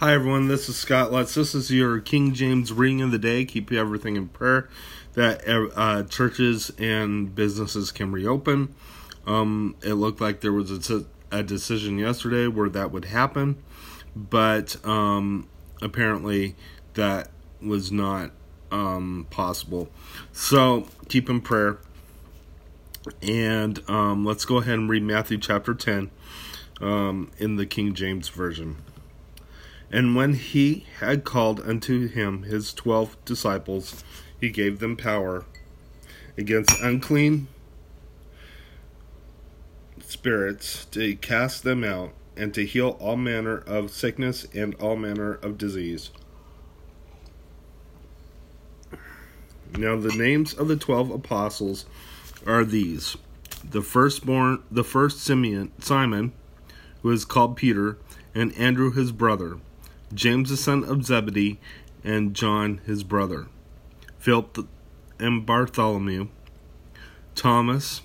Hi everyone, this is Scott Lutz. This is your King James reading of the day. Keep everything in prayer that uh, churches and businesses can reopen. Um, it looked like there was a, a, decision yesterday where that would happen, but um, apparently that was not um, possible. So keep in prayer. And um, let's go ahead and read Matthew chapter 10 um, in the King James Version. And when he had called unto him his twelve disciples, he gave them power against unclean spirits to cast them out and to heal all manner of sickness and all manner of disease. Now the names of the twelve apostles are these: the firstborn, the first Simeon, Simon, who is called Peter, and Andrew his brother, James the son of Zebedee, and John his brother, Philip and Bartholomew, Thomas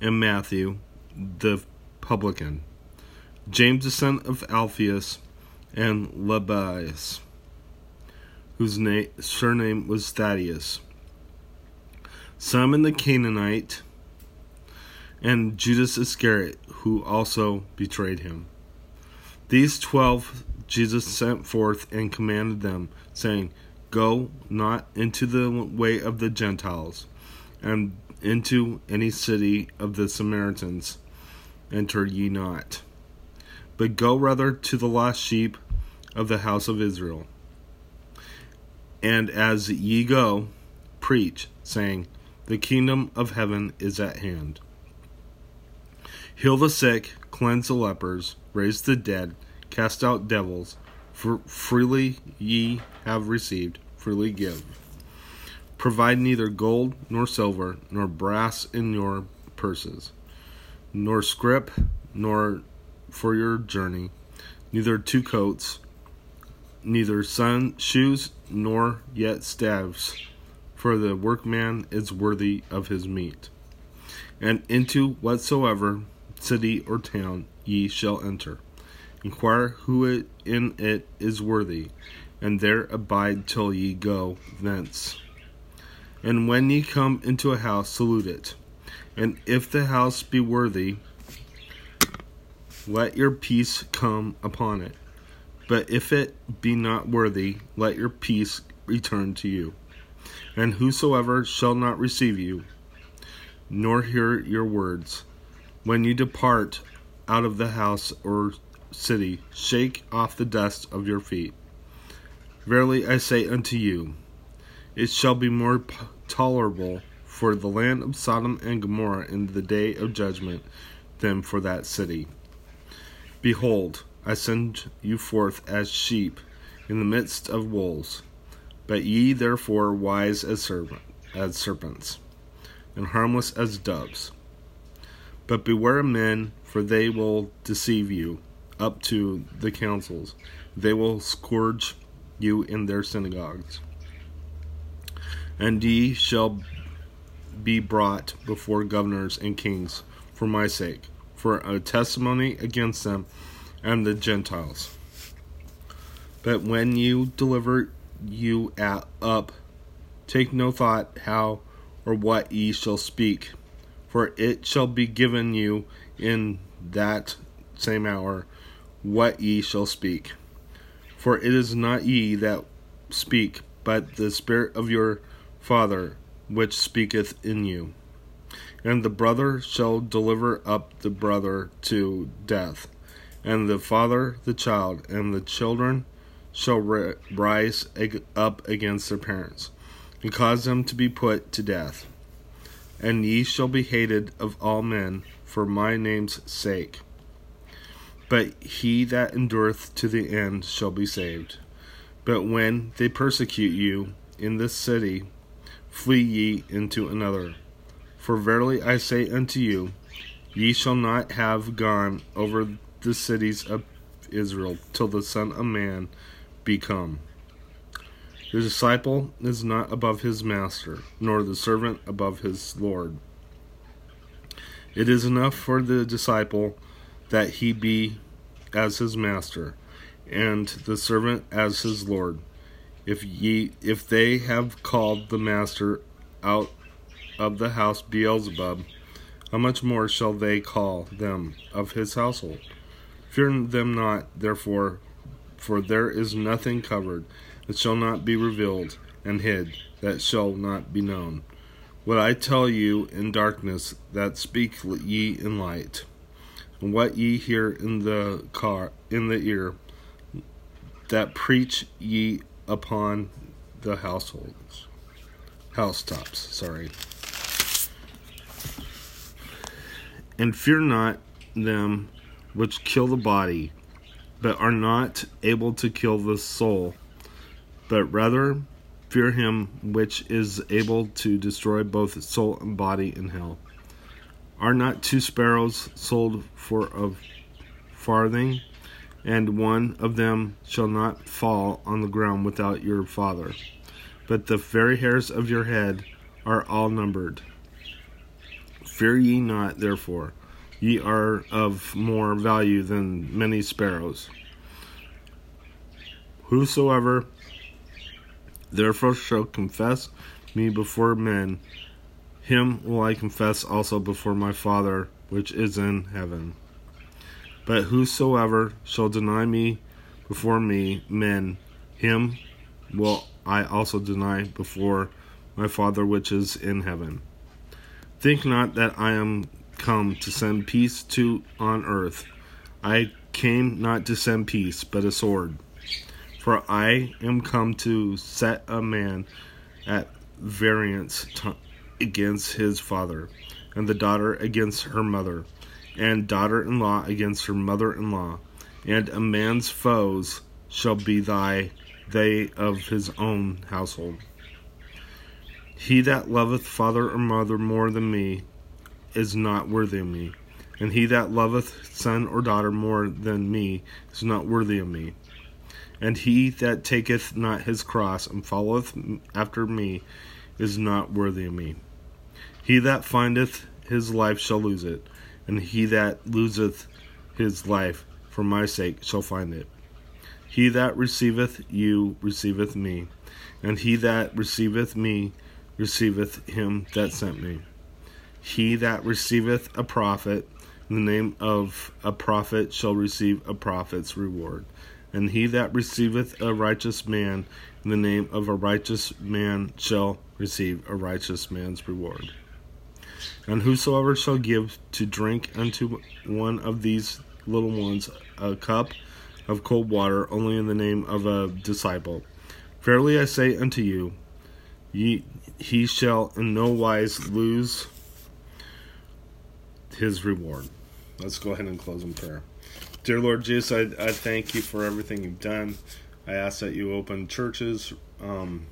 and Matthew the publican, James the son of Alphaeus, and Lebbaeus, whose name, surname was Thaddaeus, Simon the Canaanite, and Judas Iscariot, who also betrayed him. These twelve Jesus sent forth and commanded them, saying, Go not into the way of the Gentiles, and into any city of the Samaritans enter ye not, but go rather to the lost sheep of the house of Israel. And as ye go, preach, saying, The kingdom of heaven is at hand. Heal the sick, cleanse the lepers, raise the dead, cast out devils. For freely ye have received, freely give. Provide neither gold nor silver, nor brass in your purses, nor scrip, nor for your journey, neither two coats, neither sun shoes, nor yet staves, for the workman is worthy of his meat. And into whatsoever city or town ye shall enter Inquire who it in it is worthy, and there abide till ye go thence. And when ye come into a house, salute it. And if the house be worthy, let your peace come upon it. But if it be not worthy, let your peace return to you. And whosoever shall not receive you, nor hear your words, when you depart out of the house or city, shake off the dust of your feet. Verily I say unto you, it shall be more tolerable for the land of Sodom and Gomorrah in the day of judgment than for that city. Behold, I send you forth as sheep in the midst of wolves. But ye therefore wise as, as serpents, and harmless as doves. But beware of men, for they will deceive you up to the councils. They will scourge you in their synagogues. And ye shall be brought before governors and kings for my sake, for a testimony against them and the Gentiles. But when you deliver you at, up, take no thought how or what ye shall speak, for it shall be given you in that same hour what ye shall speak. For it is not ye that speak, but the Spirit of your Father which speaketh in you. And the brother shall deliver up the brother to death, and the father the child, and the children shall rise up against their parents, and cause them to be put to death. And ye shall be hated of all men for my name's sake. But he that endureth to the end shall be saved. But when they persecute you in this city, flee ye into another. For verily I say unto you, ye shall not have gone over the cities of Israel till the Son of Man be come. The disciple is not above his master, nor the servant above his Lord. It is enough for the disciple that he be as his master, and the servant as his lord. If ye if they have called the master out of the house Beelzebub, how much more shall they call them of his household? Fear them not, therefore, for there is nothing covered that shall not be revealed, and hid that shall not be known. What I tell you in darkness, that speak ye in light. And what ye hear in the car in the ear, that preach ye upon the households. Housetops, sorry. And fear not them which kill the body, but are not able to kill the soul, but rather fear him which is able to destroy both soul and body in hell. Are not two sparrows sold for a farthing, and one of them shall not fall on the ground without your Father? But the very hairs of your head are all numbered. Fear ye not, therefore, ye are of more value than many sparrows. Whosoever therefore shall confess me before men, him will I confess also before my Father which is in heaven. But whosoever shall deny me before me, men, him will I also deny before my Father which is in heaven. Think not that I am come to send peace to on earth. I came not to send peace, but a sword. For I am come to set a man at variance against his father, and the daughter against her mother, and daughter in law against her mother in law, and a man's foes shall be thy they of his own household. He that loveth father or mother more than me is not worthy of me, and he that loveth son or daughter more than me is not worthy of me. And he that taketh not his cross and followeth after me is not worthy of me. He that findeth his life shall lose it, and he that loseth his life for my sake shall find it. He that receiveth you receiveth me, and he that receiveth me receiveth him that sent me. He that receiveth a prophet in the name of a prophet shall receive a prophet's reward. And he that receiveth a righteous man in the name of a righteous man shall receive a righteous man's reward. And whosoever shall give to drink unto one of these little ones a cup of cold water only in the name of a disciple, verily I say unto you, ye, he shall in no wise lose his reward. Let's go ahead and close in prayer. Dear Lord Jesus, I, I thank you for everything you've done. I ask that you open churches, um,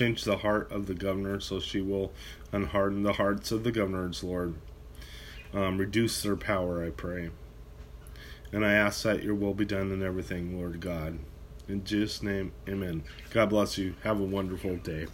change the heart of the governor so she will unharden the hearts of the governors, Lord. Um, reduce their power, I pray. And I ask that your will be done in everything, Lord God. In Jesus' name, amen. God bless you. Have a wonderful day.